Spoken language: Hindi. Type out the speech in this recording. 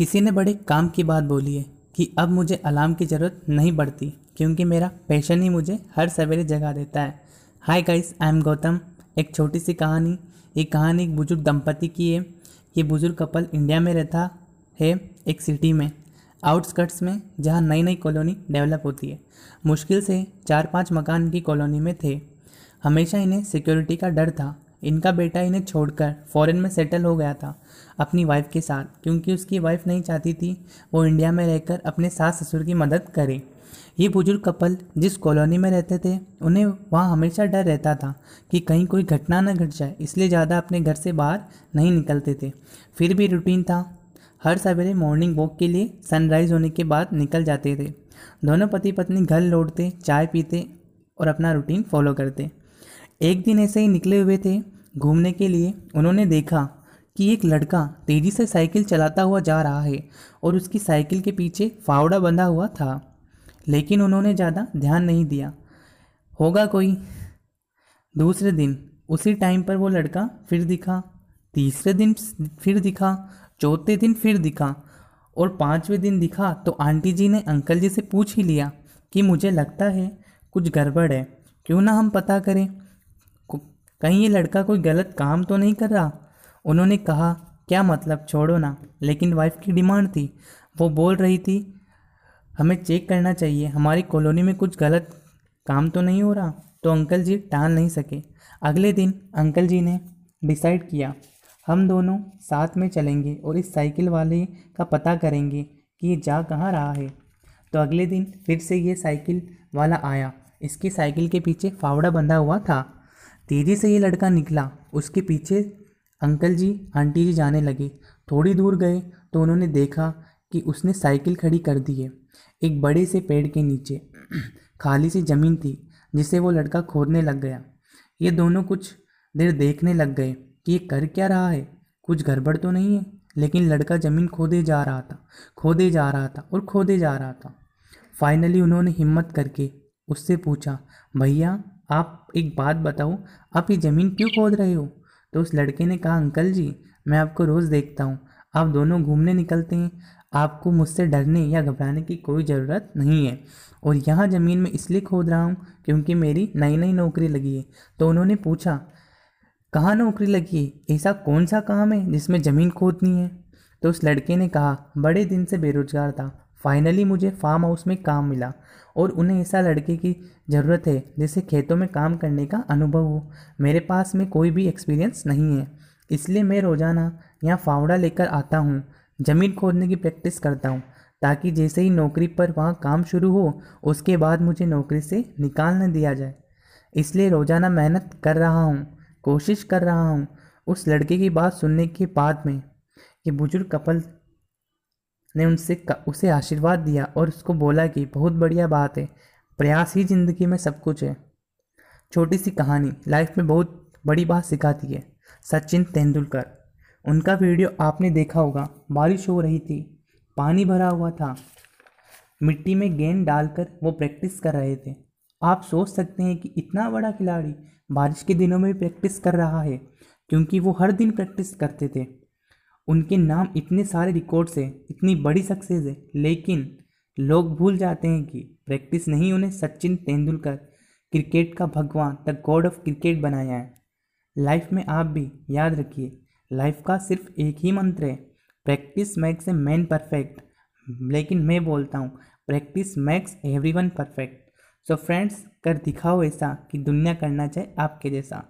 किसी ने बड़े काम की बात बोली है कि अब मुझे अलार्म की ज़रूरत नहीं पड़ती, क्योंकि मेरा पैशन ही मुझे हर सवेरे जगा देता है। Hi guys I am Gautam एक छोटी सी कहानी ये कहानी एक बुज़ुर्ग दंपति की है। ये बुज़ुर्ग कपल इंडिया में रहता है, एक सिटी में आउटस्कर्ट्स में, जहाँ नई नई कॉलोनी डेवलप होती है। मुश्किल से चार पाँच मकान की कॉलोनी में थे। हमेशा इन्हें सिक्योरिटी का डर था। इनका बेटा इन्हें छोड़कर फॉरेन में सेटल हो गया था, अपनी वाइफ के साथ, क्योंकि उसकी वाइफ नहीं चाहती थी वो इंडिया में रहकर अपने सास ससुर की मदद करे। ये बुज़ुर्ग कपल जिस कॉलोनी में रहते थे, उन्हें वहाँ हमेशा डर रहता था कि कहीं कोई घटना न घट जाए, इसलिए ज़्यादा अपने घर से बाहर नहीं निकलते थे। फिर भी रूटीन था। हर सवेरे मॉर्निंग वॉक के लिए सनराइज़ होने के बाद निकल जाते थे। दोनों पति पत्नी घर लौटते, चाय पीते और अपना रूटीन फॉलो करते। एक दिन ऐसे ही निकले हुए थे घूमने के लिए। उन्होंने देखा कि एक लड़का तेज़ी से साइकिल चलाता हुआ जा रहा है और उसकी साइकिल के पीछे फावड़ा बंधा हुआ था। लेकिन उन्होंने ज़्यादा ध्यान नहीं दिया। होगा कोई। दूसरे दिन, उसी टाइम पर वो लड़का फिर दिखा। तीसरे दिन फिर दिखा। चौथे दिन फिर दिखा। और पाँचवें दिन दिखा तो आंटी जी ने अंकल जी से पूछ ही लिया कि मुझे लगता है कुछ गड़बड़ है। क्यों ना हम पता करें। कहीं ये लड़का कोई गलत काम तो नहीं कर रहा? उन्होंने कहा, क्या मतलब? छोड़ो ना। लेकिन वाइफ की डिमांड थी। वो बोल रही थी, हमें चेक करना चाहिए। हमारी कॉलोनी में कुछ गलत काम तो नहीं हो रहा? तो अंकल जी टाल नहीं सके। अगले दिन अंकल जी ने डिसाइड किया, हम दोनों साथ में चलेंगे और इस साइकिल वाले का पता करेंगे कि ये जा कहाँ रहा है। तो अगले दिन फिर से ये साइकिल वाला आया। इसकी साइकिल के पीछे फावड़ा बंधा हुआ था। तेज़ी से ये लड़का निकला। उसके पीछे अंकल जी, आंटी जी जाने लगे। थोड़ी दूर गए तो उन्होंने देखा कि उसने साइकिल खड़ी कर दी है, एक बड़े से पेड़ के नीचे। खाली सी ज़मीन थी, जिसे वो लड़का खोदने लग गया। ये दोनों कुछ देर देखने लग गए कि ये कर क्या रहा है। कुछ गड़बड़ तो नहीं है, लेकिन लड़का ज़मीन खोदे जा रहा था, खोदे जा रहा था और खोदे जा रहा था। फाइनली उन्होंने हिम्मत करके उससे पूछा, भैया आप एक बात बताओ आप ये ज़मीन क्यों खोद रहे हो? तो उस लड़के ने कहा, अंकल जी, मैं आपको रोज़ देखता हूँ। आप दोनों घूमने निकलते हैं। आपको मुझसे डरने या घबराने की कोई ज़रूरत नहीं है। और यहाँ ज़मीन में इसलिए खोद रहा हूँ क्योंकि मेरी नई नई नौकरी लगी है। तो उन्होंने पूछा, कहाँ नौकरी लगी है? ऐसा कौन सा काम है जिसमें ज़मीन खोदनी है? तो उस लड़के ने कहा, बड़े दिन से बेरोजगार था। फाइनली मुझे फार्म हाउस में काम मिला और उन्हें ऐसा लड़के की ज़रूरत है जिसे खेतों में काम करने का अनुभव हो। मेरे पास में कोई भी एक्सपीरियंस नहीं है, इसलिए मैं रोज़ाना यहाँ फावड़ा लेकर आता हूँ, ज़मीन खोदने की प्रैक्टिस करता हूँ, ताकि जैसे ही नौकरी पर वहाँ काम शुरू हो, उसके बाद मुझे नौकरी से निकाल न दिया जाए। इसलिए रोज़ाना मेहनत कर रहा हूँ, कोशिश कर रहा हूँ उस लड़के की बात सुनने के बाद में, ये बुज़ुर्ग कपल ने उनसे उसे आशीर्वाद दिया और उसको बोला कि, बहुत बढ़िया बात है। प्रयास ही ज़िंदगी में सब कुछ है। छोटी सी कहानी, लाइफ में बहुत बड़ी बात सिखाती है, सचिन तेंदुलकर। उनका वीडियो आपने देखा होगा। बारिश हो रही थी, पानी भरा हुआ था। मिट्टी में गेंद डालकर वो प्रैक्टिस कर रहे थे। आप सोच सकते हैं कि इतना बड़ा खिलाड़ी बारिश के दिनों में भी प्रैक्टिस कर रहा है, क्योंकि वो हर दिन प्रैक्टिस करते थे। उनके नाम इतने सारे रिकॉर्ड्स हैं, इतनी बड़ी सक्सेस है, लेकिन लोग भूल जाते हैं कि प्रैक्टिस नहीं उन्हें सचिन तेंदुलकर क्रिकेट का भगवान द गॉड ऑफ़ क्रिकेट बनाया है। लाइफ में आप भी याद रखिए लाइफ का सिर्फ़ एक ही मंत्र है practice makes a man perfect लेकिन मैं बोलता हूँ practice makes everyone perfect so friends कर दिखाओ ऐसा कि दुनिया करना चाहे आपके जैसा।